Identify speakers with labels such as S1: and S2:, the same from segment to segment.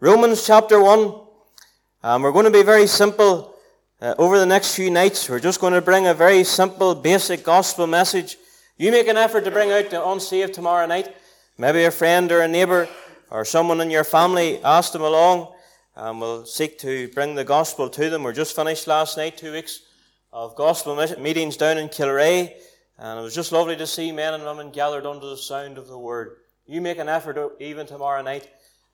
S1: Romans chapter 1. Um, we're going to be very simple uh, over the next few nights. We're just going to bring a very simple, basic gospel message. You make an effort to bring out the unsaved tomorrow night. Maybe a friend or a neighbour or someone in your family, ask them along. And we'll seek to bring the gospel to them. We're just finished last night, two weeks of gospel meetings down in Kilrea. And it was just lovely to see men and women gathered under the sound of the word. You make an effort even tomorrow night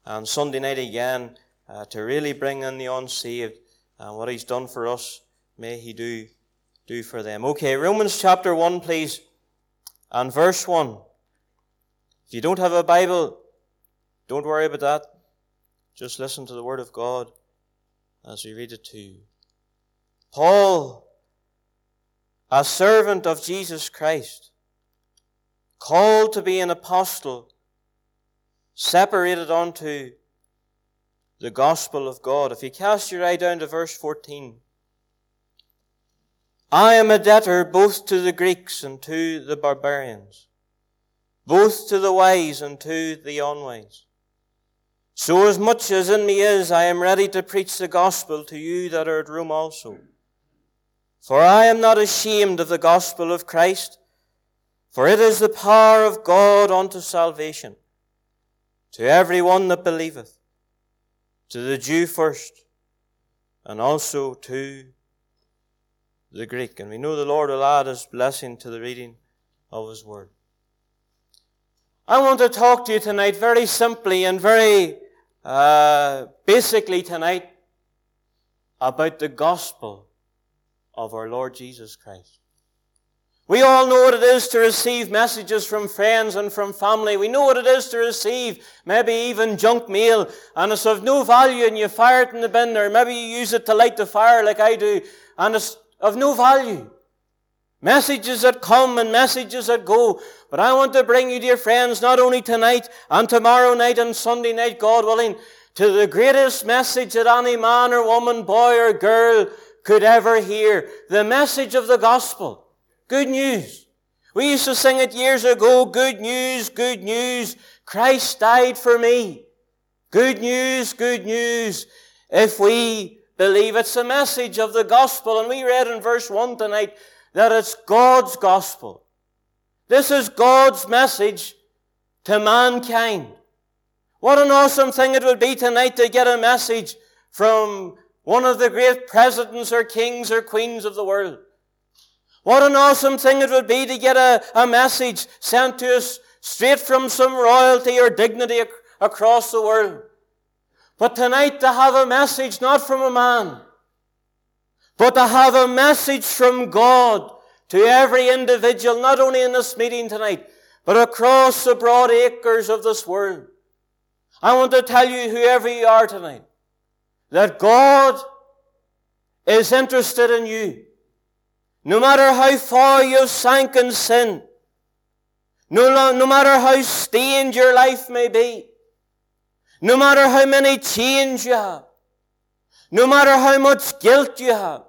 S1: and Sunday night again uh, to really bring in the unsaved and what He's done for us. May He do do for them. Okay, Romans chapter one, please, and verse one. If you don't have a Bible, don't worry about that. Just listen to the Word of God as we read it to you. Paul, a servant of Jesus Christ, called to be an apostle separated unto the gospel of God. If you cast your eye down to verse 14, I am a debtor both to the Greeks and to the barbarians, both to the wise and to the unwise. So as much as in me is, I am ready to preach the gospel to you that are at Rome also. For I am not ashamed of the gospel of Christ, for it is the power of God unto salvation to every one that believeth, to the Jew first, and also to the Greek. And we know the Lord will add his blessing to the reading of his word. I want to talk to you tonight very simply and very uh, basically tonight about the gospel of our Lord Jesus Christ. We all know what it is to receive messages from friends and from family. We know what it is to receive maybe even junk mail and it's of no value and you fire it in the bin or maybe you use it to light the fire like I do and it's of no value. Messages that come and messages that go. But I want to bring you, dear friends, not only tonight and tomorrow night and Sunday night, God willing, to the greatest message that any man or woman, boy or girl could ever hear. The message of the gospel. Good news. We used to sing it years ago. Good news, good news. Christ died for me. Good news, good news. If we believe it's a message of the gospel, and we read in verse 1 tonight that it's God's gospel. This is God's message to mankind. What an awesome thing it would be tonight to get a message from one of the great presidents or kings or queens of the world. What an awesome thing it would be to get a, a message sent to us straight from some royalty or dignity ac- across the world. But tonight to have a message not from a man, but to have a message from God to every individual, not only in this meeting tonight, but across the broad acres of this world. I want to tell you, whoever you are tonight, that God is interested in you. No matter how far you've sank in sin, no, no matter how stained your life may be, no matter how many chains you have, no matter how much guilt you have,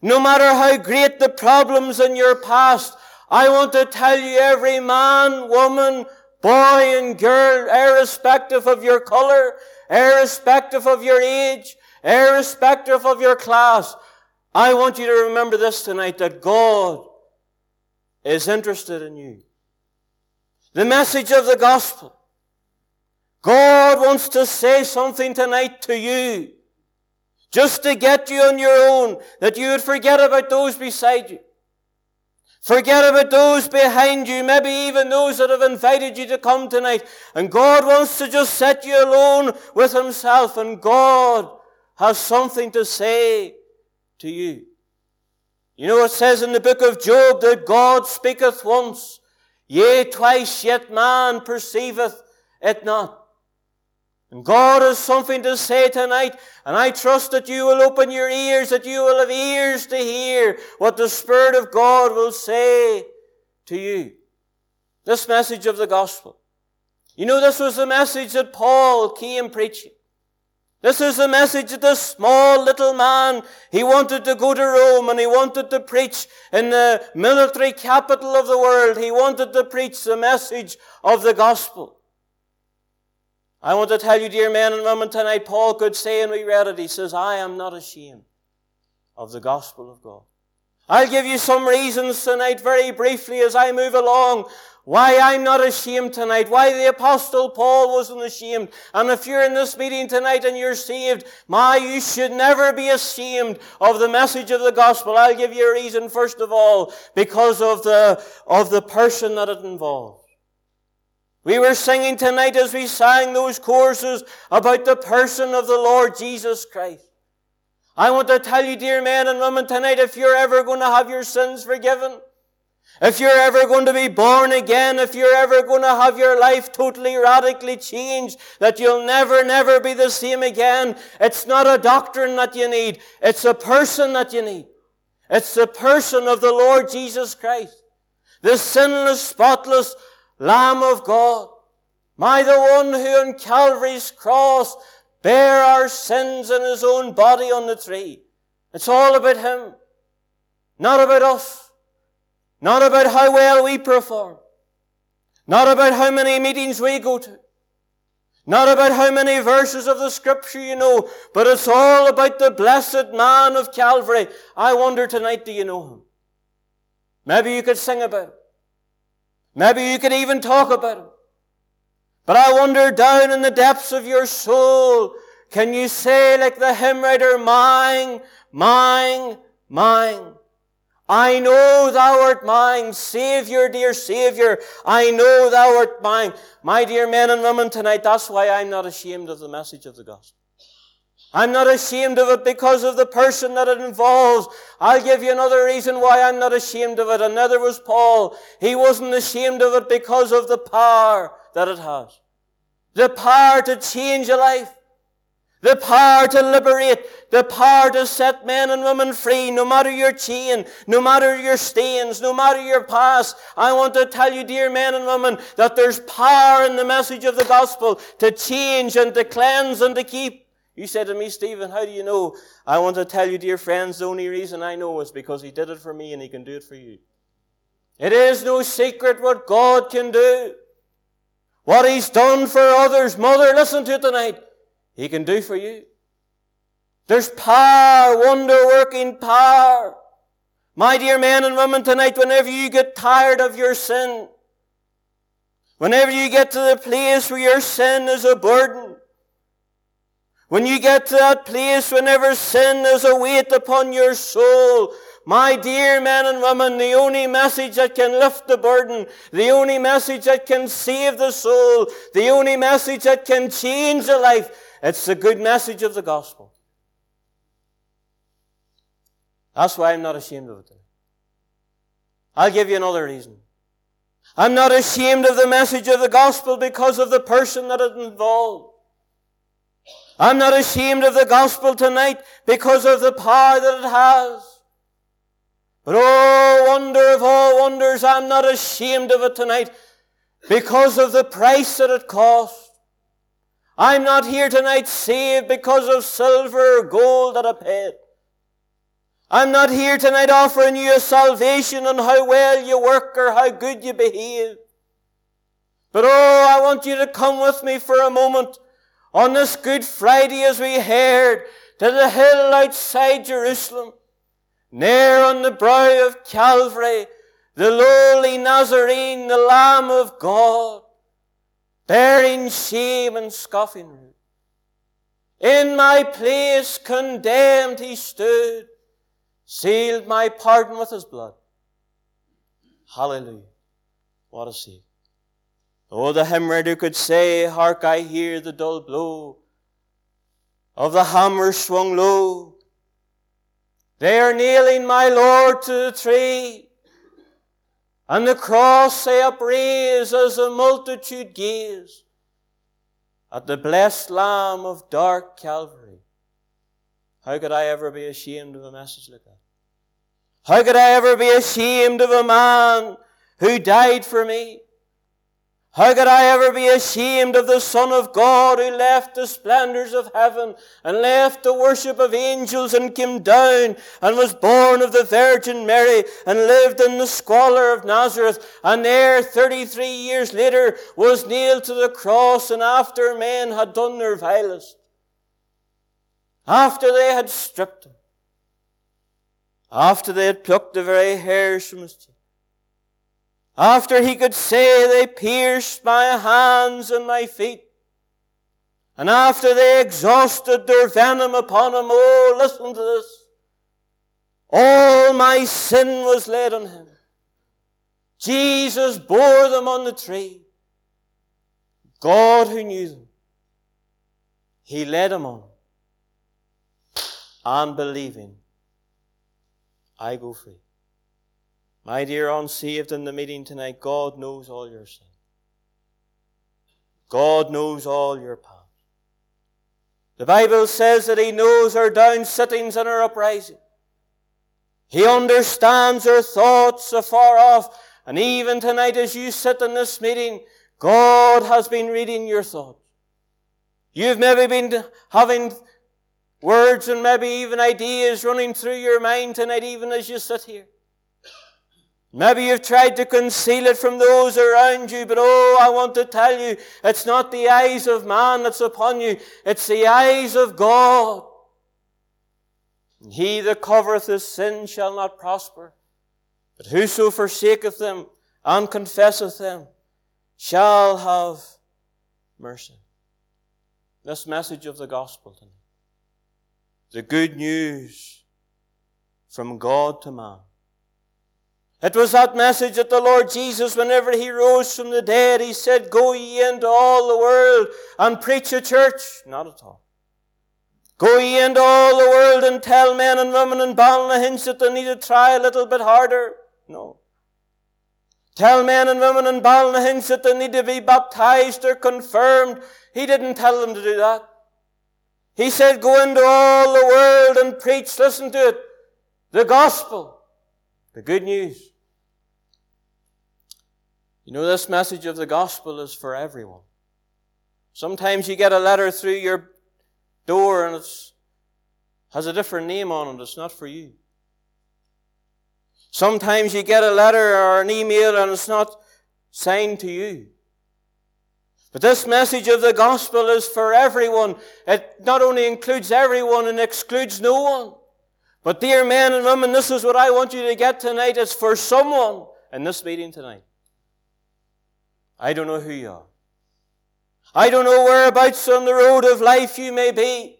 S1: no matter how great the problems in your past, I want to tell you every man, woman, boy and girl, irrespective of your color, irrespective of your age, irrespective of your class, I want you to remember this tonight that God is interested in you. The message of the gospel. God wants to say something tonight to you. Just to get you on your own, that you would forget about those beside you. Forget about those behind you, maybe even those that have invited you to come tonight. And God wants to just set you alone with Himself, and God has something to say to you. You know, it says in the book of Job that God speaketh once, yea, twice, yet man perceiveth it not. And God has something to say tonight, and I trust that you will open your ears, that you will have ears to hear what the Spirit of God will say to you. This message of the gospel. You know, this was the message that Paul came preaching. This is the message of this small little man. He wanted to go to Rome and he wanted to preach in the military capital of the world. He wanted to preach the message of the gospel. I want to tell you, dear men and women, tonight, Paul could say, and we read it, he says, I am not ashamed of the gospel of God. I'll give you some reasons tonight very briefly as I move along why I'm not ashamed tonight, why the apostle Paul wasn't ashamed. And if you're in this meeting tonight and you're saved, my, you should never be ashamed of the message of the gospel. I'll give you a reason first of all, because of the, of the person that it involves. We were singing tonight as we sang those courses about the person of the Lord Jesus Christ. I want to tell you, dear men and women, tonight, if you're ever going to have your sins forgiven, if you're ever going to be born again, if you're ever going to have your life totally radically changed, that you'll never, never be the same again, it's not a doctrine that you need. It's a person that you need. It's the person of the Lord Jesus Christ. The sinless, spotless Lamb of God. My, the one who on Calvary's cross bare our sins in his own body on the tree. It's all about him. Not about us. Not about how well we perform. Not about how many meetings we go to. Not about how many verses of the scripture you know, but it's all about the blessed man of Calvary. I wonder tonight, do you know him? Maybe you could sing about him. Maybe you could even talk about him. But I wonder down in the depths of your soul, can you say like the hymn writer, mine, mine, mine? I know thou art mine, Savior, dear Savior. I know thou art mine. My dear men and women tonight, that's why I'm not ashamed of the message of the gospel. I'm not ashamed of it because of the person that it involves. I'll give you another reason why I'm not ashamed of it. Another was Paul. He wasn't ashamed of it because of the power that it has. The power to change a life. The power to liberate, the power to set men and women free, no matter your chain, no matter your stains, no matter your past. I want to tell you, dear men and women, that there's power in the message of the gospel to change and to cleanse and to keep. You said to me, Stephen, how do you know? I want to tell you, dear friends, the only reason I know is because he did it for me and he can do it for you. It is no secret what God can do. What he's done for others. Mother, listen to it tonight. He can do for you. There's power, wonder working power. My dear men and women, tonight, whenever you get tired of your sin, whenever you get to the place where your sin is a burden, when you get to that place whenever sin is a weight upon your soul, my dear men and women, the only message that can lift the burden, the only message that can save the soul, the only message that can change the life it's the good message of the gospel. That's why I'm not ashamed of it. I'll give you another reason. I'm not ashamed of the message of the gospel because of the person that it involved. I'm not ashamed of the gospel tonight because of the power that it has. But oh, wonder of all wonders, I'm not ashamed of it tonight because of the price that it cost. I'm not here tonight saved because of silver or gold that I paid. I'm not here tonight offering you a salvation on how well you work or how good you behave. But oh, I want you to come with me for a moment on this Good Friday as we heard to the hill outside Jerusalem, near on the brow of Calvary, the lowly Nazarene, the Lamb of God bearing shame and scoffing. In my place condemned he stood, sealed my pardon with his blood. Hallelujah. What a Savior. Oh, the hymn writer could say, Hark, I hear the dull blow of the hammer swung low. They are nailing my Lord to the tree. And the cross they upraise as a multitude gaze at the blessed Lamb of dark Calvary. How could I ever be ashamed of a message like that? How could I ever be ashamed of a man who died for me? How could I ever be ashamed of the Son of God who left the splendors of heaven and left the worship of angels and came down and was born of the Virgin Mary and lived in the squalor of Nazareth and there 33 years later was nailed to the cross and after men had done their vilest, after they had stripped him, after they had plucked the very hairs from his cheek, after he could say, They pierced my hands and my feet. And after they exhausted their venom upon him, oh, listen to this. All my sin was laid on him. Jesus bore them on the tree. God who knew them, He led them on. And believing, I go free. My dear unsaved in the meeting tonight, God knows all your sin. God knows all your past. The Bible says that He knows our down sittings and our uprising. He understands our thoughts afar off. And even tonight, as you sit in this meeting, God has been reading your thoughts. You've maybe been having words and maybe even ideas running through your mind tonight, even as you sit here. Maybe you've tried to conceal it from those around you, but oh, I want to tell you, it's not the eyes of man that's upon you, it's the eyes of God. He that covereth his sin shall not prosper, but whoso forsaketh them and confesseth them shall have mercy. This message of the gospel tonight, the good news from God to man it was that message that the Lord Jesus, whenever he rose from the dead, he said, Go ye into all the world and preach a church. Not at all. Go ye into all the world and tell men and women in Ballynahinch that they need to try a little bit harder. No. Tell men and women in Ballynahinch that they need to be baptized or confirmed. He didn't tell them to do that. He said, Go into all the world and preach, listen to it, the gospel. The good news. You know, this message of the gospel is for everyone. Sometimes you get a letter through your door and it has a different name on it. It's not for you. Sometimes you get a letter or an email and it's not signed to you. But this message of the gospel is for everyone. It not only includes everyone and excludes no one. But dear men and women, this is what I want you to get tonight. It's for someone in this meeting tonight. I don't know who you are. I don't know whereabouts on the road of life you may be.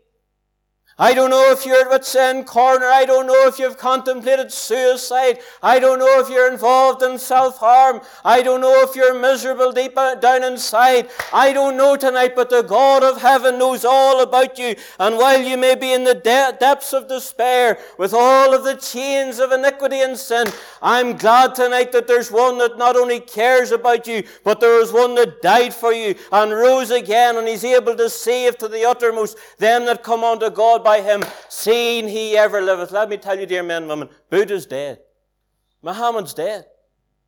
S1: I don't know if you're at end corner. I don't know if you've contemplated suicide. I don't know if you're involved in self-harm. I don't know if you're miserable deep uh, down inside. I don't know tonight, but the God of heaven knows all about you. And while you may be in the de- depths of despair with all of the chains of iniquity and sin, I'm glad tonight that there's one that not only cares about you, but there is one that died for you and rose again and he's able to save to the uttermost them that come unto God by him, seeing he ever liveth. Let me tell you, dear men and women, Buddha's dead. Muhammad's dead.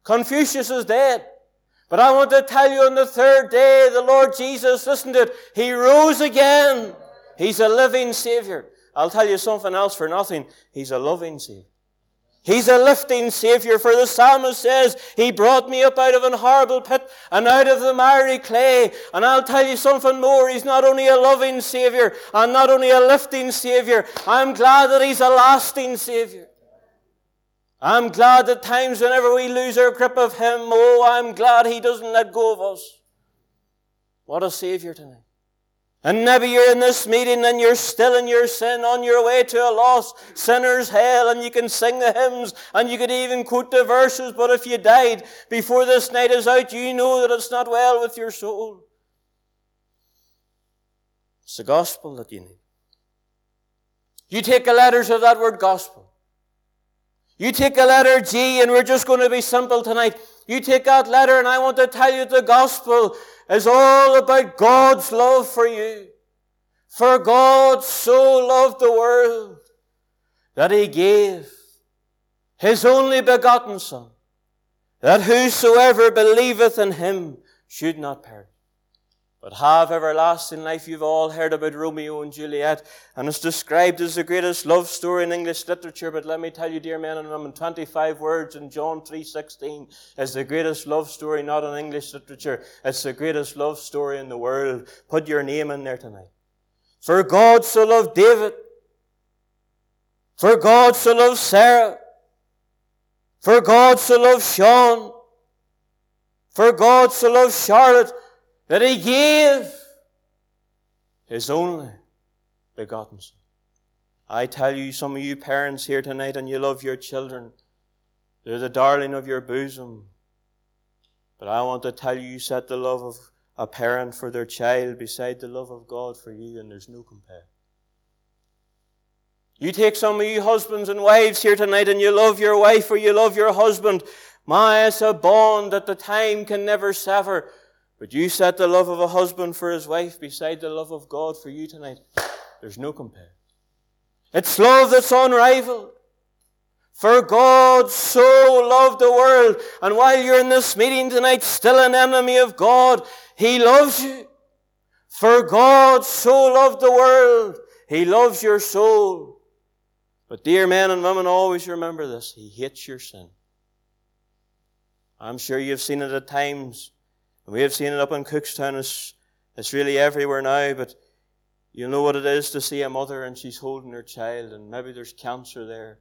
S1: Confucius is dead. But I want to tell you on the third day, the Lord Jesus, listen to it, He rose again. He's a living Savior. I'll tell you something else for nothing. He's a loving Savior. He's a lifting Savior, for the psalmist says, He brought me up out of an horrible pit and out of the miry clay. And I'll tell you something more. He's not only a loving Savior and not only a lifting Savior. I'm glad that He's a lasting Savior. I'm glad that times whenever we lose our grip of Him, oh, I'm glad He doesn't let go of us. What a Savior tonight. And maybe you're in this meeting and you're still in your sin on your way to a lost sinner's hell and you can sing the hymns and you could even quote the verses, but if you died before this night is out, you know that it's not well with your soul. It's the gospel that you need. You take the letters of that word gospel. You take a letter G and we're just going to be simple tonight. You take that letter and I want to tell you the gospel is all about God's love for you. For God so loved the world that he gave his only begotten Son, that whosoever believeth in him should not perish, but have everlasting life. You've all heard about Romeo and Juliet, and it's described as the greatest love story in English literature. But let me tell you, dear men and women, 25 words in John 3.16 is the greatest love story not in English literature. It's the greatest love story in the world. Put your name in there tonight. For God so loved David. For God so loved Sarah. For God so loved Sean. For God so loved Charlotte that he gave his only begotten Son. I tell you, some of you parents here tonight, and you love your children, they're the darling of your bosom. But I want to tell you, you set the love of a parent for their child beside the love of God for you, and there's no compare. You take some of you husbands and wives here tonight, and you love your wife or you love your husband. My, it's a bond that the time can never sever. But you set the love of a husband for his wife beside the love of God for you tonight. There's no compare. It's love that's unrivaled. For God so loved the world. And while you're in this meeting tonight, still an enemy of God, He loves you. For God so loved the world. He loves your soul. But dear men and women, always remember this. He hates your sin. I'm sure you've seen it at times we have seen it up in Cookstown. It's, it's really everywhere now, but you know what it is to see a mother and she's holding her child, and maybe there's cancer there.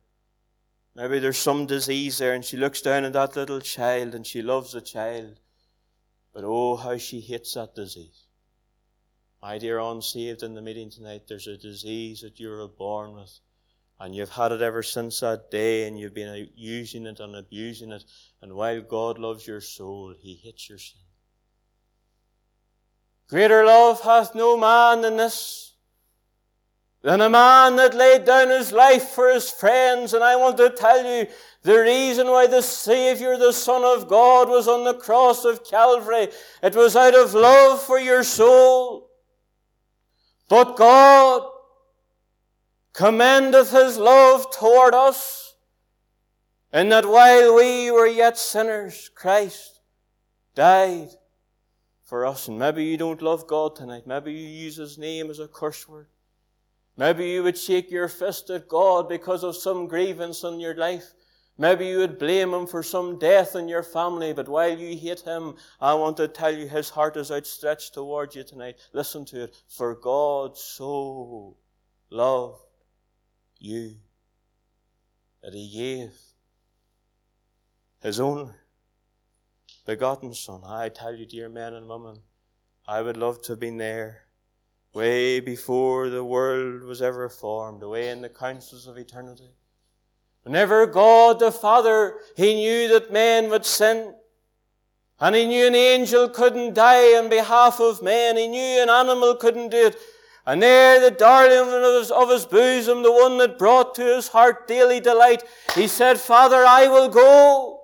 S1: Maybe there's some disease there, and she looks down at that little child and she loves the child. But oh, how she hates that disease. My dear unsaved in the meeting tonight, there's a disease that you were born with. And you've had it ever since that day, and you've been using it and abusing it. And while God loves your soul, He hates your sin. Greater love hath no man than this, than a man that laid down his life for his friends. And I want to tell you the reason why the Savior, the Son of God, was on the cross of Calvary. It was out of love for your soul. But God commendeth his love toward us, in that while we were yet sinners, Christ died for us. And maybe you don't love God tonight. Maybe you use His name as a curse word. Maybe you would shake your fist at God because of some grievance in your life. Maybe you would blame Him for some death in your family, but while you hate Him, I want to tell you His heart is outstretched towards you tonight. Listen to it. For God so loved you that He gave His only begotten Son. I tell you, dear men and women, I would love to have been there way before the world was ever formed, away in the councils of eternity. Whenever God the Father, He knew that men would sin, and He knew an angel couldn't die on behalf of men, He knew an animal couldn't do it, and there the darling of his, of his bosom, the one that brought to his heart daily delight, He said, Father, I will go.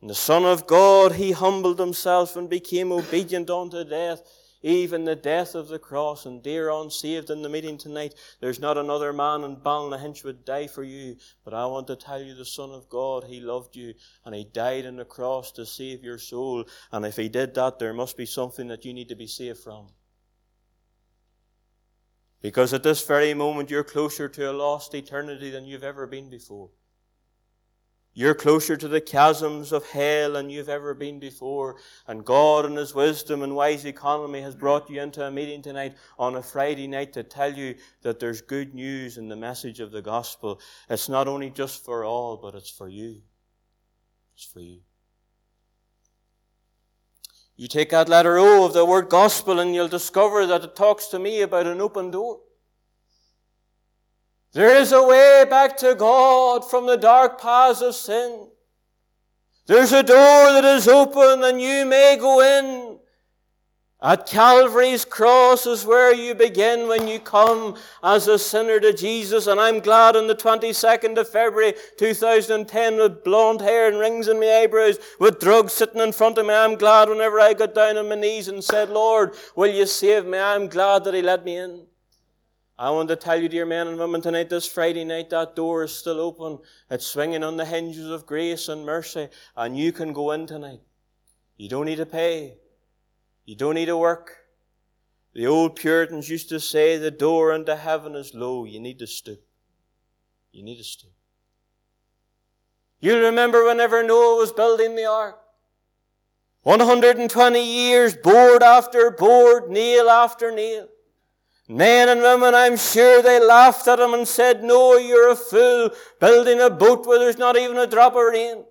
S1: And the Son of God, he humbled himself and became obedient unto death, even the death of the cross. And dear unsaved in the meeting tonight, there's not another man in Ballynahinch would die for you. But I want to tell you the Son of God, he loved you and he died on the cross to save your soul. And if he did that, there must be something that you need to be saved from. Because at this very moment, you're closer to a lost eternity than you've ever been before. You're closer to the chasms of hell than you've ever been before. And God, in His wisdom and wise economy, has brought you into a meeting tonight on a Friday night to tell you that there's good news in the message of the gospel. It's not only just for all, but it's for you. It's for you. You take that letter O of the word gospel and you'll discover that it talks to me about an open door. There is a way back to God from the dark paths of sin. There's a door that is open and you may go in. At Calvary's cross is where you begin when you come as a sinner to Jesus. And I'm glad on the 22nd of February 2010 with blonde hair and rings in my eyebrows, with drugs sitting in front of me. I'm glad whenever I got down on my knees and said, Lord, will you save me? I'm glad that He let me in. I want to tell you, dear men and women, tonight, this Friday night, that door is still open. It's swinging on the hinges of grace and mercy, and you can go in tonight. You don't need to pay. You don't need to work. The old Puritans used to say the door into heaven is low. You need to stoop. You need to stoop. You remember whenever Noah was building the ark? 120 years, board after board, nail after nail. Men and women, I'm sure they laughed at him and said, No, you're a fool, building a boat where there's not even a drop of rain.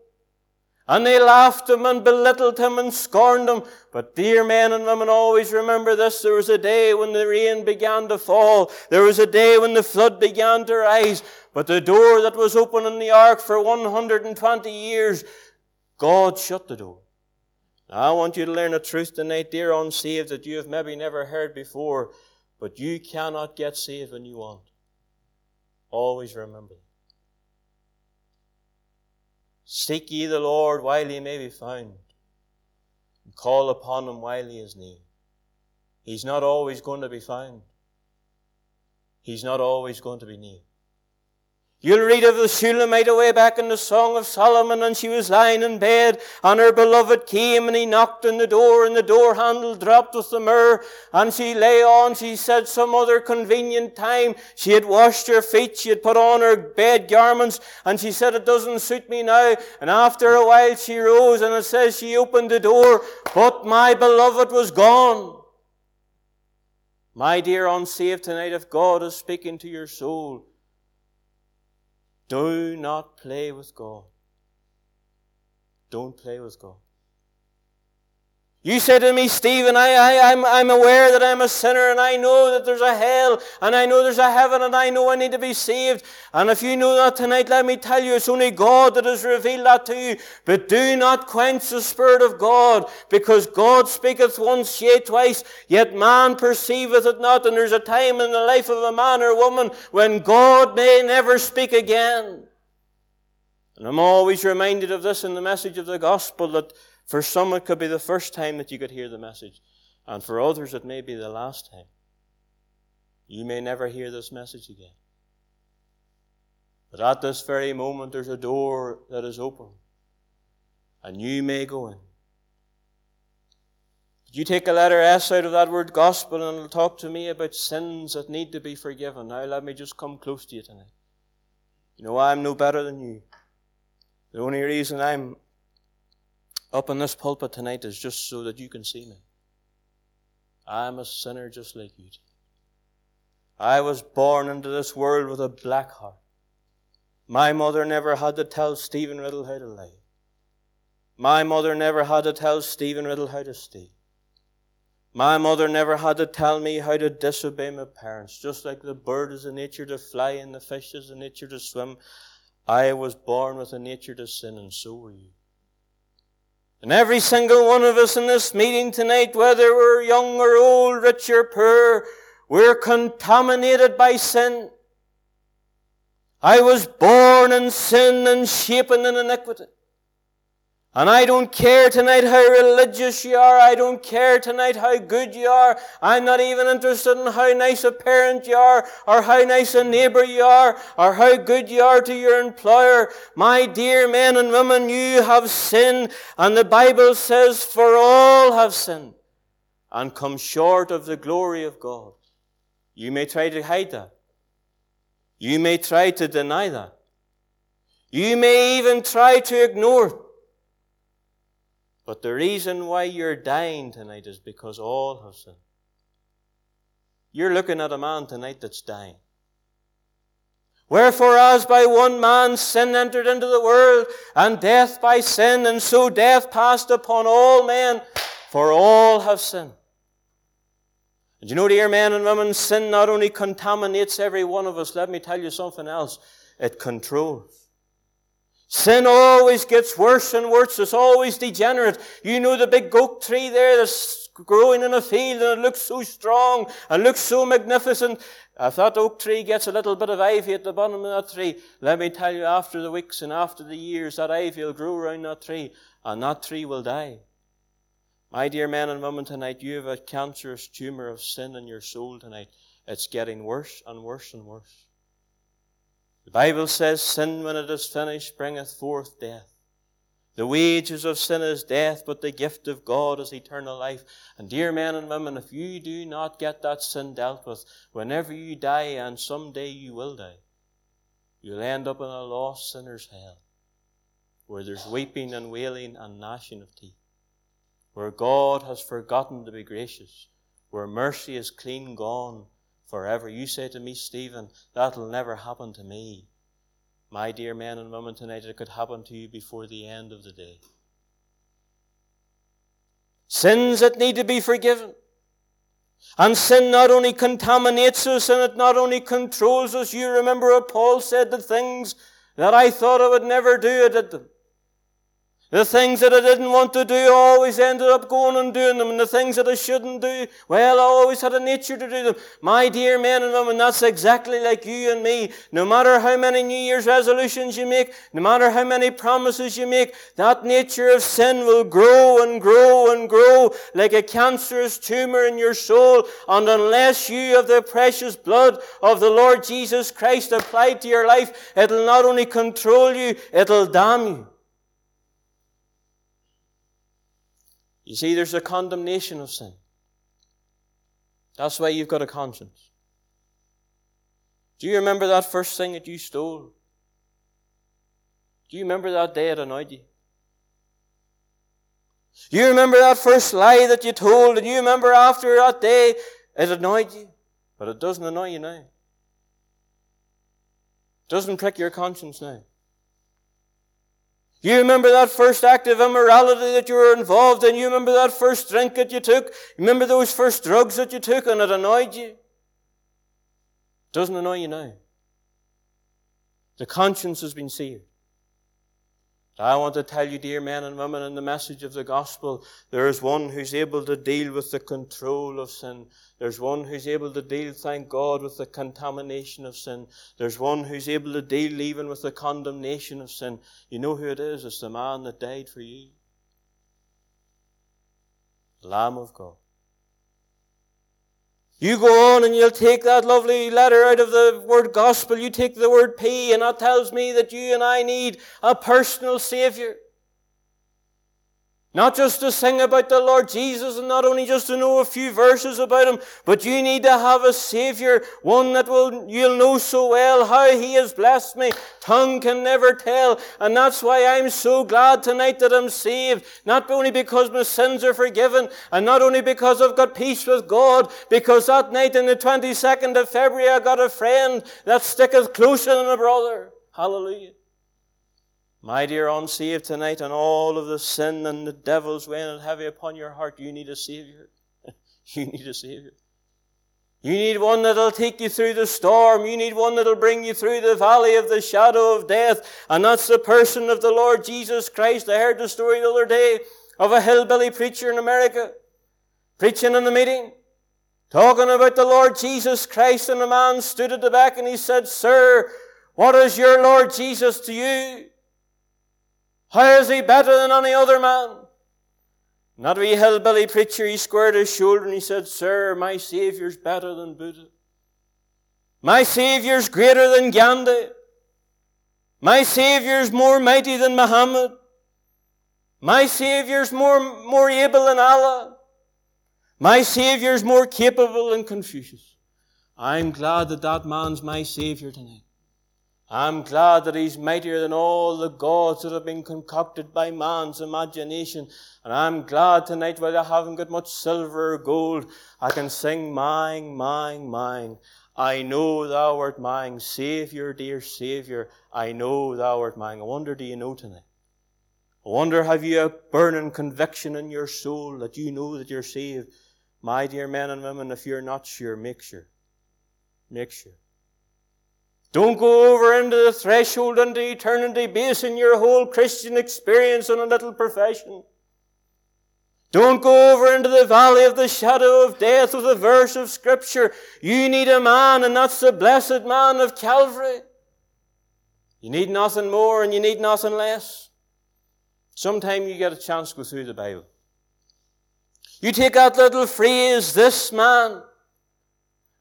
S1: And they laughed him and belittled him and scorned him. But dear men and women, always remember this. There was a day when the rain began to fall. There was a day when the flood began to rise. But the door that was open in the ark for 120 years, God shut the door. Now, I want you to learn a truth tonight, dear unsaved, that you have maybe never heard before. But you cannot get saved when you want. Always remember that. Seek ye the Lord while he may be found, and call upon him while he is near. He's not always going to be found. He's not always going to be near. You'll read of the Shulamite away back in the Song of Solomon, and she was lying in bed, and her beloved came, and he knocked on the door, and the door handle dropped with the myrrh, and she lay on, she said some other convenient time, she had washed her feet, she had put on her bed garments, and she said, it doesn't suit me now, and after a while she rose, and it says she opened the door, but my beloved was gone. My dear unsaved tonight, if God is speaking to your soul, do not play with God. Don't play with God. You said to me, Stephen, I, I, I'm, I'm aware that I'm a sinner and I know that there's a hell and I know there's a heaven and I know I need to be saved. And if you know that tonight, let me tell you, it's only God that has revealed that to you. But do not quench the Spirit of God because God speaketh once, yea, twice, yet man perceiveth it not. And there's a time in the life of a man or woman when God may never speak again. And I'm always reminded of this in the message of the gospel that for some, it could be the first time that you could hear the message, and for others, it may be the last time. You may never hear this message again. But at this very moment, there's a door that is open, and you may go in. You take a letter S out of that word gospel and it'll talk to me about sins that need to be forgiven. Now let me just come close to you tonight. You know, I'm no better than you. The only reason I'm up in this pulpit tonight is just so that you can see me. I'm a sinner just like you. I was born into this world with a black heart. My mother never had to tell Stephen Riddell how to lie. My mother never had to tell Stephen Riddell how to steal. My mother never had to tell me how to disobey my parents. Just like the bird has a nature to fly and the fish has a nature to swim, I was born with a nature to sin, and so were you. And every single one of us in this meeting tonight, whether we're young or old, rich or poor, we're contaminated by sin. I was born in sin and shapen in iniquity. And I don't care tonight how religious you are. I don't care tonight how good you are. I'm not even interested in how nice a parent you are, or how nice a neighbor you are, or how good you are to your employer. My dear men and women, you have sinned. And the Bible says, for all have sinned and come short of the glory of God. You may try to hide that. You may try to deny that. You may even try to ignore it. But the reason why you're dying tonight is because all have sinned. You're looking at a man tonight that's dying. Wherefore, as by one man sin entered into the world, and death by sin, and so death passed upon all men, for all have sinned. And you know, dear men and women, sin not only contaminates every one of us, let me tell you something else, it controls. Sin always gets worse and worse. It's always degenerate. You know the big oak tree there that's growing in a field and it looks so strong and looks so magnificent. If that oak tree gets a little bit of ivy at the bottom of that tree, let me tell you, after the weeks and after the years, that ivy will grow around that tree and that tree will die. My dear men and women, tonight you have a cancerous tumor of sin in your soul tonight. It's getting worse and worse and worse. The Bible says, Sin, when it is finished, bringeth forth death. The wages of sin is death, but the gift of God is eternal life. And dear men and women, if you do not get that sin dealt with, whenever you die, and someday you will die, you'll end up in a lost sinner's hell, where there's weeping and wailing and gnashing of teeth, where God has forgotten to be gracious, where mercy is clean gone forever. You say to me, Stephen, that'll never happen to me. My dear men and women, tonight it could happen to you before the end of the day. Sins that need to be forgiven. And sin not only contaminates us and it not only controls us. You remember what Paul said, the things that I thought I would never do, I did them. The things that I didn't want to do, I always ended up going and doing them. And the things that I shouldn't do, well, I always had a nature to do them. My dear men and women, that's exactly like you and me. No matter how many New Year's resolutions you make, no matter how many promises you make, that nature of sin will grow and grow and grow like a cancerous tumor in your soul. And unless you have the precious blood of the Lord Jesus Christ applied to your life, it'll not only control you, it'll damn you. You see, there's a condemnation of sin. That's why you've got a conscience. Do you remember that first thing that you stole? Do you remember that day it annoyed you? Do you remember that first lie that you told? And you remember after that day it annoyed you? But it doesn't annoy you now. It doesn't prick your conscience now. You remember that first act of immorality that you were involved in? You remember that first drink that you took? Remember those first drugs that you took and it annoyed you? It Doesn't annoy you now. The conscience has been seared. I want to tell you, dear men and women, in the message of the gospel, there is one who's able to deal with the control of sin. There's one who's able to deal, thank God, with the contamination of sin. There's one who's able to deal even with the condemnation of sin. You know who it is? It's the man that died for you. Lamb of God. You go on and you'll take that lovely letter out of the word gospel. You take the word P and that tells me that you and I need a personal Savior. Not just to sing about the Lord Jesus and not only just to know a few verses about Him, but you need to have a Savior, one that will, you'll know so well how He has blessed me. Tongue can never tell. And that's why I'm so glad tonight that I'm saved. Not only because my sins are forgiven, and not only because I've got peace with God, because that night in the 22nd of February I got a friend that sticketh closer than a brother. Hallelujah. My dear unsaved tonight, and all of the sin and the devil's weighing heavy upon your heart, you need a Savior. you need a Savior. You need one that'll take you through the storm. You need one that'll bring you through the valley of the shadow of death. And that's the person of the Lord Jesus Christ. I heard the story the other day of a hillbilly preacher in America preaching in the meeting, talking about the Lord Jesus Christ. And a man stood at the back and he said, Sir, what is your Lord Jesus to you? How is he better than any other man? Not a wee hillbilly preacher, he squared his shoulder and he said, Sir, my Saviour's better than Buddha. My Saviour's greater than Gandhi. My Saviour's more mighty than Muhammad. My Saviour's more, more able than Allah. My Saviour's more capable than Confucius. I'm glad that that man's my Saviour tonight. I'm glad that he's mightier than all the gods that have been concocted by man's imagination. And I'm glad tonight, while I haven't got much silver or gold, I can sing mine, mine, mine. I know thou art mine, Saviour, dear Saviour. I know thou art mine. I wonder, do you know tonight? I wonder, have you a burning conviction in your soul that you know that you're saved? My dear men and women, if you're not sure, make sure. Make sure. Don't go over into the threshold into eternity basing your whole Christian experience on a little profession. Don't go over into the valley of the shadow of death with a verse of scripture. You need a man, and that's the blessed man of Calvary. You need nothing more and you need nothing less. Sometime you get a chance to go through the Bible. You take that little phrase, this man,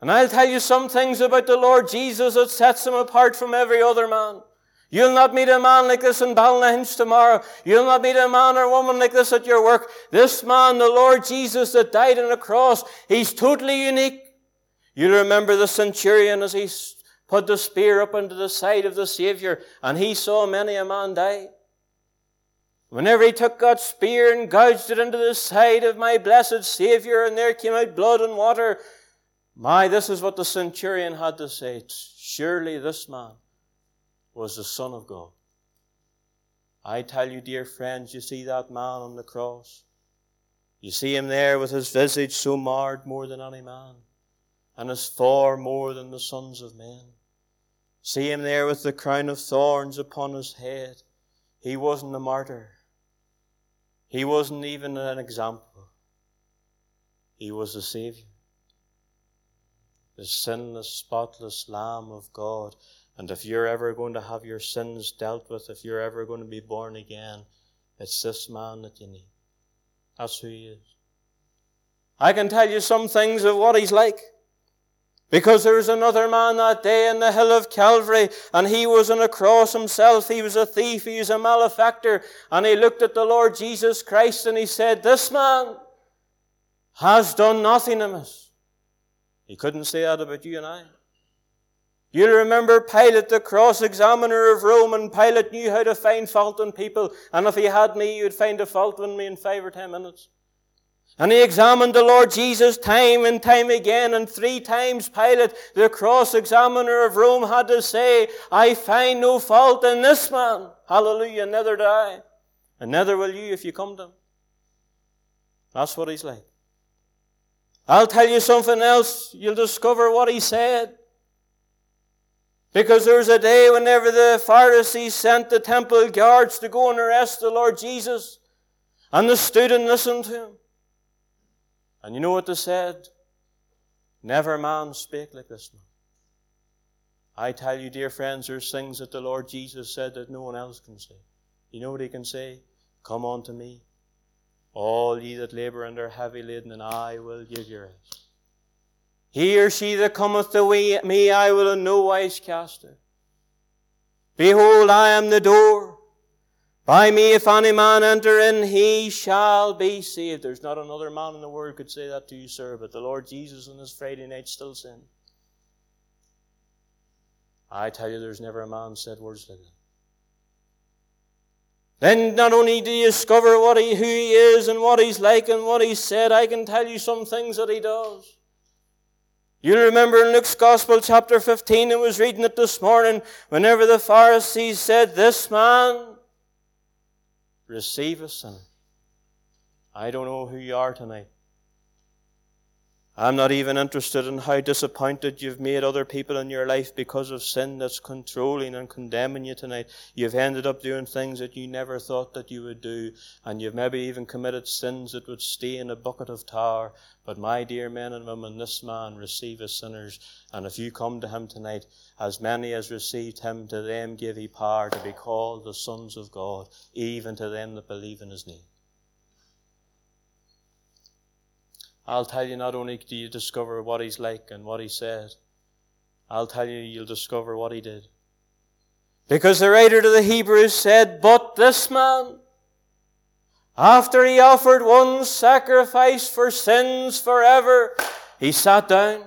S1: and I'll tell you some things about the Lord Jesus that sets him apart from every other man. You'll not meet a man like this in Ballynahinch tomorrow. You'll not meet a man or woman like this at your work. This man, the Lord Jesus that died on the cross, he's totally unique. You'll remember the centurion as he put the spear up into the side of the Savior and he saw many a man die. Whenever he took God's spear and gouged it into the side of my blessed Savior and there came out blood and water, my, this is what the centurion had to say. Surely this man was the Son of God. I tell you, dear friends, you see that man on the cross. You see him there with his visage so marred more than any man, and his form more than the sons of men. See him there with the crown of thorns upon his head. He wasn't a martyr. He wasn't even an example. He was the Savior. The sinless, spotless Lamb of God and if you're ever going to have your sins dealt with, if you're ever going to be born again, it's this man that you need. That's who he is. I can tell you some things of what he's like. Because there was another man that day in the hill of Calvary, and he was on a cross himself. He was a thief, he was a malefactor, and he looked at the Lord Jesus Christ and he said, This man has done nothing amiss. He couldn't say that about you and I. You remember Pilate, the cross examiner of Rome, and Pilate knew how to find fault in people. And if he had me, he would find a fault in me in five or ten minutes. And he examined the Lord Jesus time and time again, and three times Pilate, the cross examiner of Rome, had to say, I find no fault in this man. Hallelujah, neither do I. And neither will you if you come to him. That's what he's like. I'll tell you something else. You'll discover what he said. Because there was a day whenever the Pharisees sent the temple guards to go and arrest the Lord Jesus, and they stood and listened to him. And you know what they said? Never man spake like this man. I tell you, dear friends, there's things that the Lord Jesus said that no one else can say. You know what he can say? Come unto me, all ye that labor and are heavy laden, and I will give you rest. He or she that cometh to me, I will in no wise cast her. Behold, I am the door. By me, if any man enter in, he shall be saved. There's not another man in the world could say that to you, sir, but the Lord Jesus on this Friday night still sin. I tell you, there's never a man said words like that. Then not only do you discover what he, who he is and what he's like and what he said, I can tell you some things that he does. You remember in Luke's Gospel, chapter 15, I was reading it this morning, whenever the Pharisees said, This man receive a sinner. I don't know who you are tonight. I'm not even interested in how disappointed you've made other people in your life because of sin that's controlling and condemning you tonight. You've ended up doing things that you never thought that you would do, and you've maybe even committed sins that would stay in a bucket of tar. But my dear men and women, this man receiveth sinners, and if you come to him tonight, as many as received him, to them give he power to be called the sons of God, even to them that believe in his name. I'll tell you not only do you discover what he's like and what he said, I'll tell you you'll discover what he did. Because the writer to the Hebrews said, But this man, after he offered one sacrifice for sins forever, he sat down.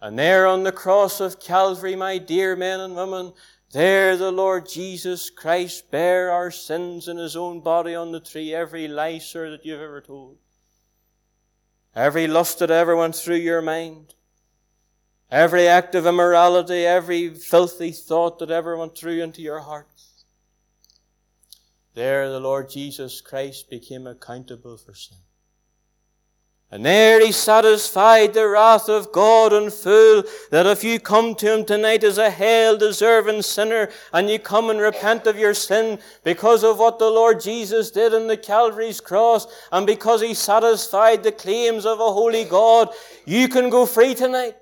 S1: And there on the cross of Calvary, my dear men and women, there the Lord Jesus Christ bare our sins in his own body on the tree, every lie, sir, that you've ever told. Every lust that ever went through your mind, every act of immorality, every filthy thought that ever went through into your heart. There the Lord Jesus Christ became accountable for sin. And there he satisfied the wrath of God in full, that if you come to him tonight as a hell deserving sinner, and you come and repent of your sin because of what the Lord Jesus did on the Calvary's cross, and because he satisfied the claims of a holy God, you can go free tonight.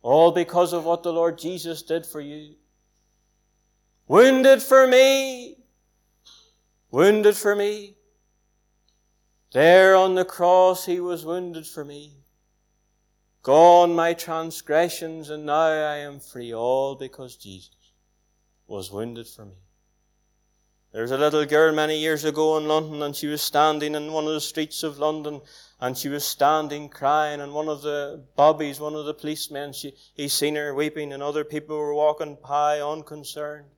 S1: All because of what the Lord Jesus did for you. Wounded for me. Wounded for me. There on the cross he was wounded for me. Gone my transgressions, and now I am free, all because Jesus. was wounded for me. There was a little girl many years ago in London, and she was standing in one of the streets of London, and she was standing crying, and one of the bobbies, one of the policemen, she, he seen her weeping, and other people were walking by unconcerned.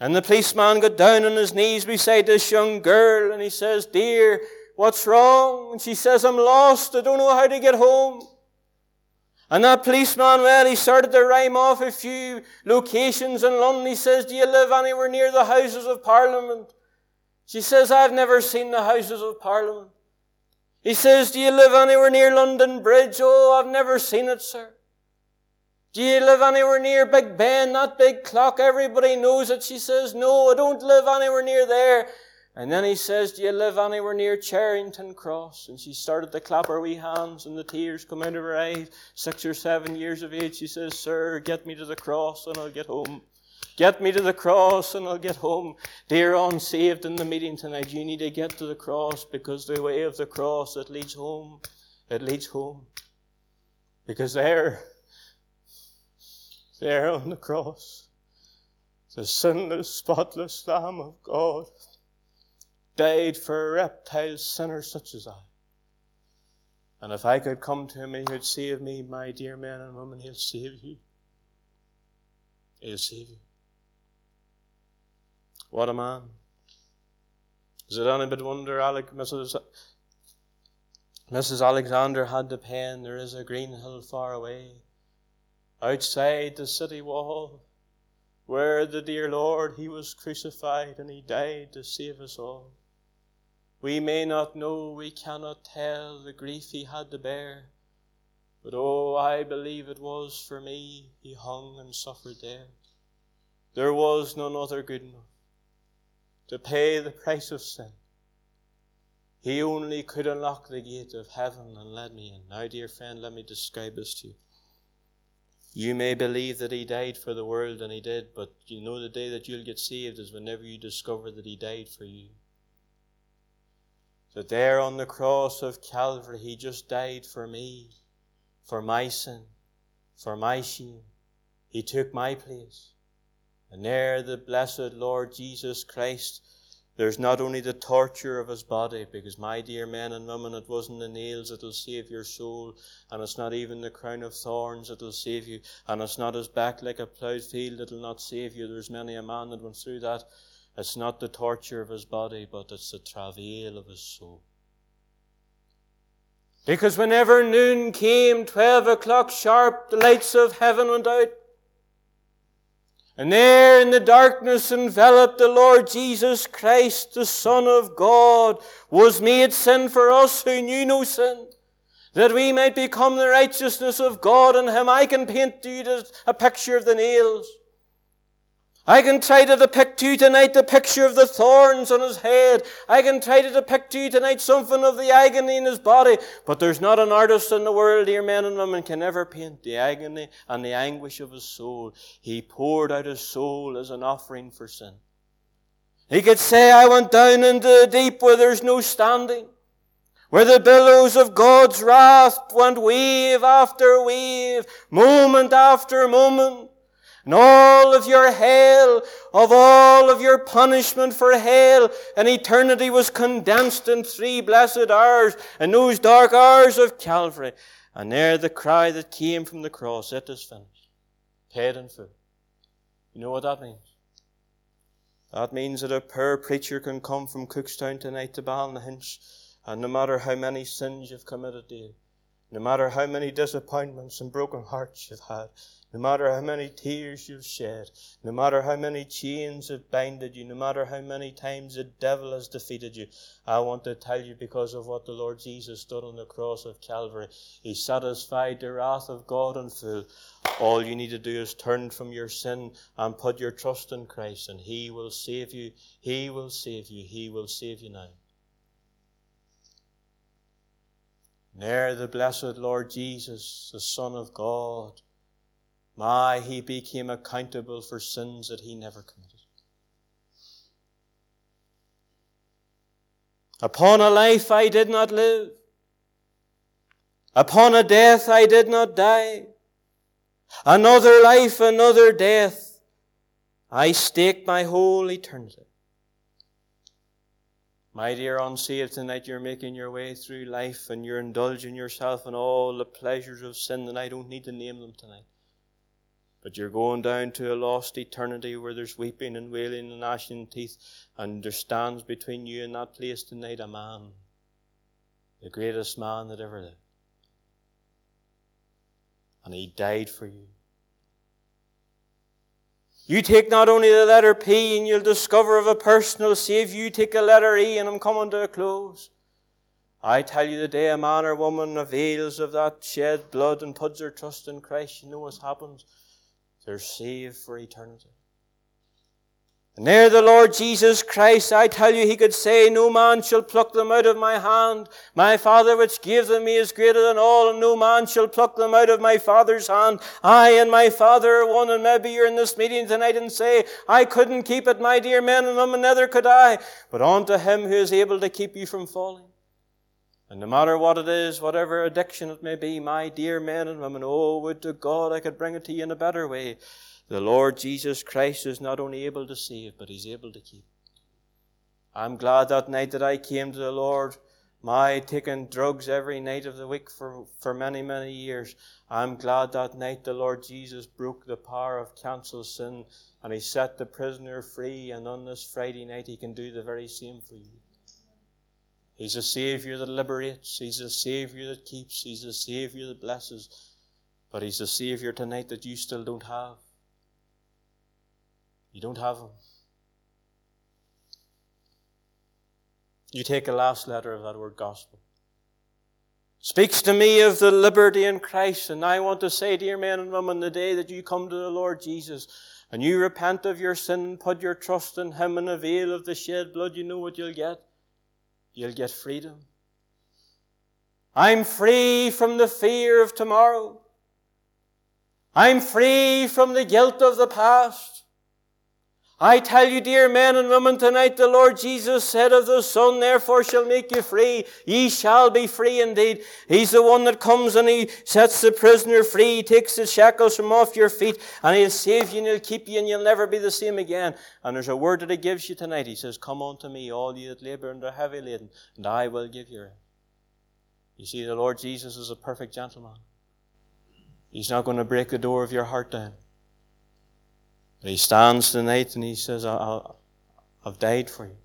S1: And the policeman got down on his knees beside this young girl, and he says, Dear, what's wrong? And she says, I'm lost, I don't know how to get home. And that policeman, well, he started to rhyme off a few locations in London. He says, Do you live anywhere near the Houses of Parliament? She says, I've never seen the Houses of Parliament. He says, Do you live anywhere near London Bridge? Oh, I've never seen it, sir. Do you live anywhere near Big Ben, that big clock? Everybody knows it. She says, No, I don't live anywhere near there. And then he says, Do you live anywhere near Charing Cross? And she started to clap her wee hands and the tears come out of her eyes. Six or seven years of age, she says, Sir, get me to the cross and I'll get home. Get me to the cross and I'll get home. Dear unsaved in the meeting tonight, you need to get to the cross because the way of the cross, it leads home. It leads home. Because there, there on the cross, the sinless, spotless Lamb of God died for a reptile sinner such as I. And if I could come to him he would save me, my dear men and women, he'll save you. He'll save you. What a man. Is it any bit wonder Alec, Mrs. Mrs. Alexander had the pen, there is a green hill far away, outside the city wall, where the dear Lord, He was crucified and He died to save us all. We may not know, we cannot tell the grief he had to bear. But oh, I believe it was for me he hung and suffered there. There was none other good enough to pay the price of sin. He only could unlock the gate of heaven and let me in. Now, dear friend, let me describe this to you. You may believe that he died for the world, and he did, but you know the day that you'll get saved is whenever you discover that he died for you that there on the cross of Calvary he just died for me, for my sin, for my shame. He took my place. And there the blessed Lord Jesus Christ, there's not only the torture of his body, because my dear men and women, it wasn't the nails that'll save your soul, and it's not even the crown of thorns that'll save you, and it's not his back like a ploughed field that'll not save you. There's many a man that went through that. It's not the torture of his body, but it's the travail of his soul. Because whenever noon came, twelve o'clock sharp, the lights of heaven went out. And there in the darkness enveloped the Lord Jesus Christ, the Son of God, was made sin for us who knew no sin, that we might become the righteousness of God in Him. I can paint you a picture of the nails. I can try to depict to you tonight the picture of the thorns on his head. I can try to depict to you tonight something of the agony in his body. But there's not an artist in the world, dear men and women, can ever paint the agony and the anguish of his soul. He poured out his soul as an offering for sin. He could say, I went down into the deep where there's no standing. Where the billows of God's wrath went wave after wave, moment after moment. And all of your hell, of all of your punishment for hell and eternity was condensed in three blessed hours, in those dark hours of Calvary. And there the cry that came from the cross, it is finished. Paid in full. You know what that means? That means that a poor preacher can come from Cookstown tonight to Ballynahinch, and no matter how many sins you've committed, dear, no matter how many disappointments and broken hearts you've had, no matter how many tears you've shed, no matter how many chains have binded you, no matter how many times the devil has defeated you, I want to tell you because of what the Lord Jesus did on the cross of Calvary. He satisfied the wrath of God in full. All you need to do is turn from your sin and put your trust in Christ, and He will save you. He will save you. He will save you now. There, the blessed Lord Jesus, the Son of God, my, he became accountable for sins that he never committed. Upon a life I did not live. Upon a death I did not die. Another life, another death. I stake my whole eternity. My dear unsaved, tonight you're making your way through life and you're indulging yourself in all the pleasures of sin, and I don't need to name them tonight. But you're going down to a lost eternity where there's weeping and wailing and gnashing teeth, and there stands between you and that place tonight a man, the greatest man that ever lived. And he died for you. You take not only the letter P and you'll discover of a personal Saviour, you take a letter E and I'm coming to a close. I tell you the day a man or woman avails of that shed blood and puts their trust in Christ, you know what happens? They're saved for eternity. And there the Lord Jesus Christ, I tell you, he could say, No man shall pluck them out of my hand. My Father which gave them me is greater than all, and no man shall pluck them out of my Father's hand. I and my Father are one, and maybe you're in this meeting tonight and say, I couldn't keep it, my dear men and women, neither could I. But unto him who is able to keep you from falling. And no matter what it is, whatever addiction it may be, my dear men and women, oh, would to God I could bring it to you in a better way. The Lord Jesus Christ is not only able to save, but He's able to keep. I'm glad that night that I came to the Lord, my taking drugs every night of the week for, for many, many years. I'm glad that night the Lord Jesus broke the power of cancelled sin and He set the prisoner free, and on this Friday night He can do the very same for you. He's a Savior that liberates. He's a Savior that keeps. He's a Savior that blesses. But He's a Savior tonight that you still don't have. You don't have Him. You take a last letter of that word gospel. Speaks to me of the liberty in Christ, and I want to say, dear men and women, the day that you come to the Lord Jesus and you repent of your sin and put your trust in Him and avail of the shed blood, you know what you'll get? You'll get freedom. I'm free from the fear of tomorrow. I'm free from the guilt of the past. I tell you, dear men and women, tonight the Lord Jesus said of the Son, therefore shall make you free. Ye shall be free indeed. He's the one that comes and he sets the prisoner free, he takes the shackles from off your feet, and he'll save you and he'll keep you and you'll never be the same again. And there's a word that he gives you tonight. He says, Come unto me, all ye that labor and are heavy laden, and I will give you rest. You see, the Lord Jesus is a perfect gentleman. He's not going to break the door of your heart down. He stands tonight and he says, I, have died for you.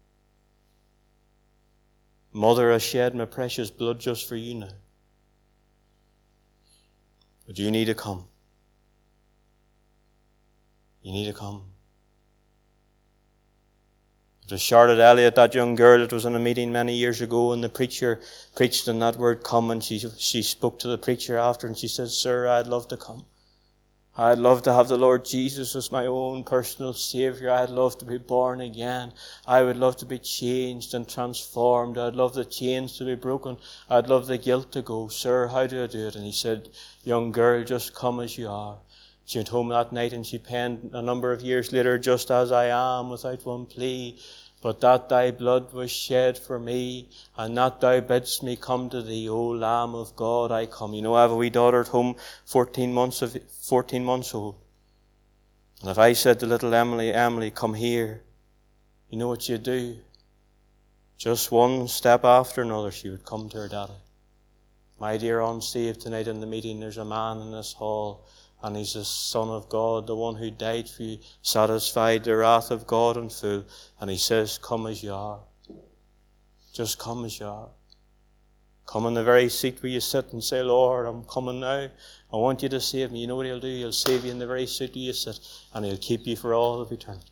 S1: Mother, I shed my precious blood just for you now. But you need to come. You need to come. It was Charlotte Elliott, that young girl that was in a meeting many years ago, and the preacher preached on that word come, and she, she spoke to the preacher after, and she said, Sir, I'd love to come. I'd love to have the Lord Jesus as my own personal Savior. I'd love to be born again. I would love to be changed and transformed. I'd love the chains to be broken. I'd love the guilt to go. Sir, how do I do it? And he said, Young girl, just come as you are. She went home that night and she penned a number of years later, just as I am, without one plea. But that thy blood was shed for me, and that thou bidst me come to thee, O Lamb of God, I come. You know, I have a wee daughter at home, 14 months, of, 14 months old. And if I said to little Emily, Emily, come here, you know what you'd do? Just one step after another, she would come to her daddy. My dear unsaved, tonight in the meeting, there's a man in this hall and he's the Son of God, the one who died for you, satisfied the wrath of God in full. And he says, Come as you are. Just come as you are. Come in the very seat where you sit and say, Lord, I'm coming now. I want you to save me. You know what he'll do? He'll save you in the very seat where you sit, and he'll keep you for all of eternity.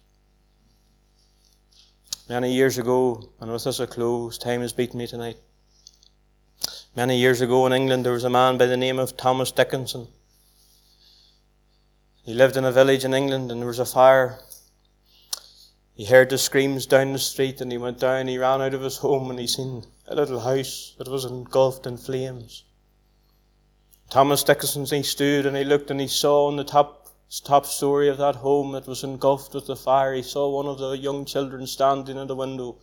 S1: Many years ago, and with this a close, time has beaten me tonight. Many years ago in England, there was a man by the name of Thomas Dickinson. He lived in a village in England and there was a fire. He heard the screams down the street and he went down, he ran out of his home and he seen a little house that was engulfed in flames. Thomas Dickinson, he stood and he looked and he saw on the top, top story of that home that was engulfed with the fire, he saw one of the young children standing in the window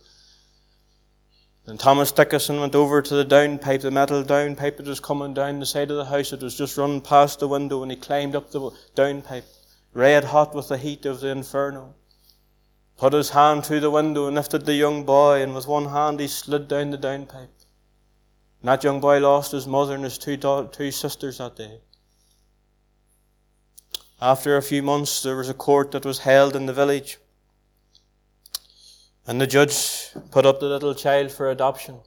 S1: and Thomas Dickinson went over to the downpipe, the metal downpipe that was coming down the side of the house. It was just running past the window, and he climbed up the downpipe, red hot with the heat of the inferno, put his hand through the window and lifted the young boy, and with one hand he slid down the downpipe. And that young boy lost his mother and his two, two sisters that day. After a few months, there was a court that was held in the village. And the judge put up the little child for adoption.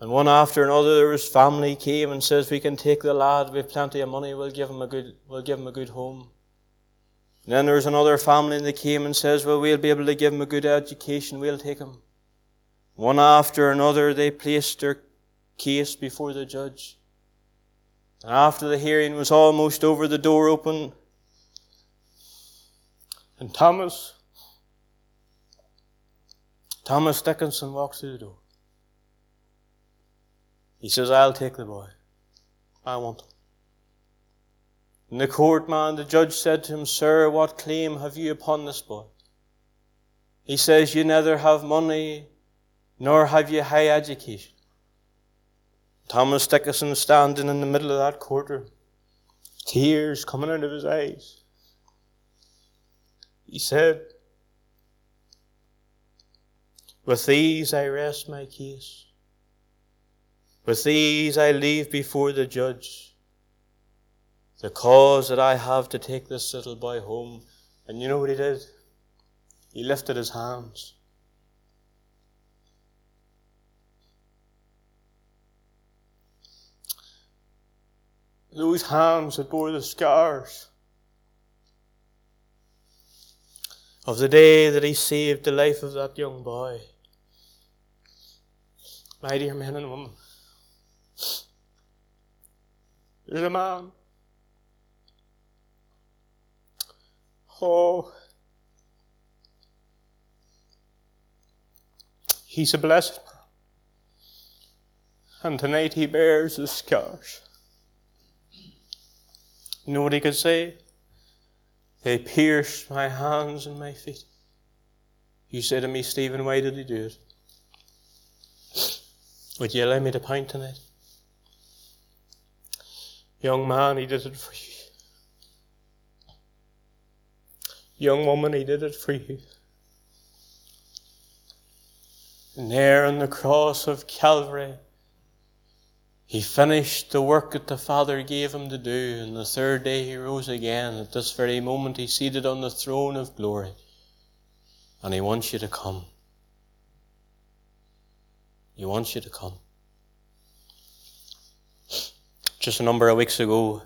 S1: And one after another, his family came and says, "We can take the lad. We've plenty of money. We'll give him a good. We'll give him a good home." And then there was another family that came and says, "Well, we'll be able to give him a good education. We'll take him." One after another, they placed their case before the judge. And after the hearing was almost over, the door opened, and Thomas, Thomas Dickinson walks through the door. He says, I'll take the boy. I want him. In the court, man, the judge said to him, Sir, what claim have you upon this boy? He says, You neither have money nor have you high education. Thomas Dickinson standing in the middle of that courtroom, tears coming out of his eyes. He said, With these I rest my case. With these I leave before the judge the cause that I have to take this little boy home. And you know what he did? He lifted his hands. Those hands that bore the scars of the day that he saved the life of that young boy. My dear men and women, there's a man. Oh, he's a blessed man. And tonight he bears the scars. He could say? They pierced my hands and my feet. You say to me, Stephen, why did he do it? Would you allow me to point tonight? Young man, he did it for you. Young woman, he did it for you. And there on the cross of Calvary, he finished the work that the Father gave him to do, and the third day he rose again. At this very moment, he's seated on the throne of glory, and he wants you to come. He wants you to come just a number of weeks ago,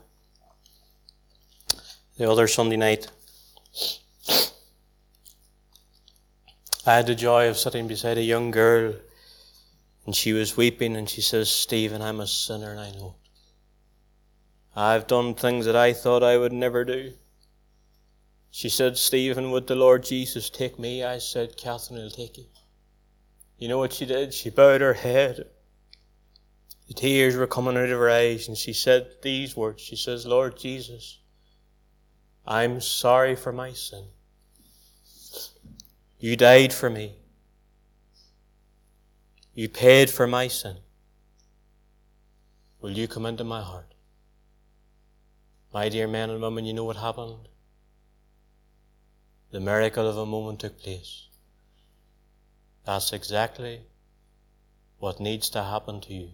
S1: the other Sunday night, I had the joy of sitting beside a young girl, and she was weeping, and she says, Stephen, I'm a sinner, and I know it. I've done things that I thought I would never do. She said, Stephen, would the Lord Jesus take me? I said, Catherine will take you. You know what she did? She bowed her head the tears were coming out of her eyes, and she said these words. She says, Lord Jesus, I'm sorry for my sin. You died for me. You paid for my sin. Will you come into my heart? My dear men and women, you know what happened? The miracle of a moment took place. That's exactly what needs to happen to you.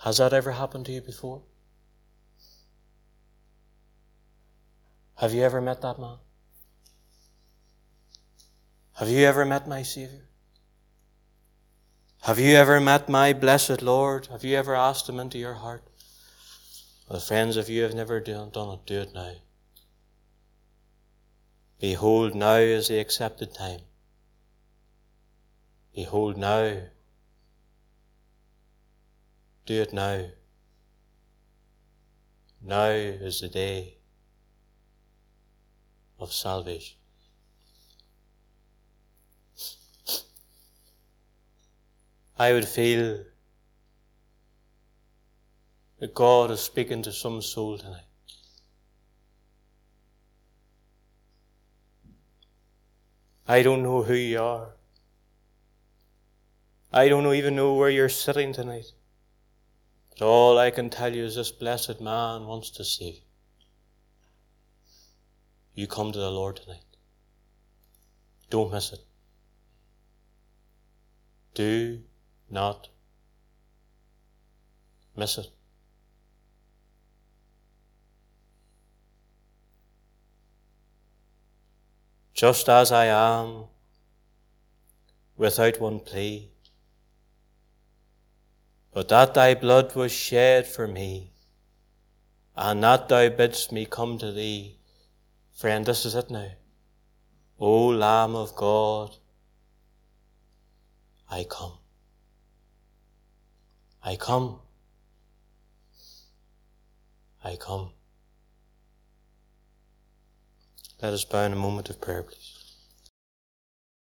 S1: Has that ever happened to you before? Have you ever met that man? Have you ever met my Savior? Have you ever met my blessed Lord? Have you ever asked Him into your heart? Well, friends, if you have never done it, do it now. Behold, now is the accepted time. Behold, now do it now. Now is the day of salvation. I would feel that God is speaking to some soul tonight. I don't know who you are. I don't even know where you're sitting tonight. But all I can tell you is this blessed man wants to save you. You come to the Lord tonight. Don't miss it. Do not miss it. Just as I am, without one plea, but that thy blood was shed for me, and that thou bidst me come to thee. Friend, this is it now. O Lamb of God, I come. I come. I come. Let us bow in a moment of prayer, please.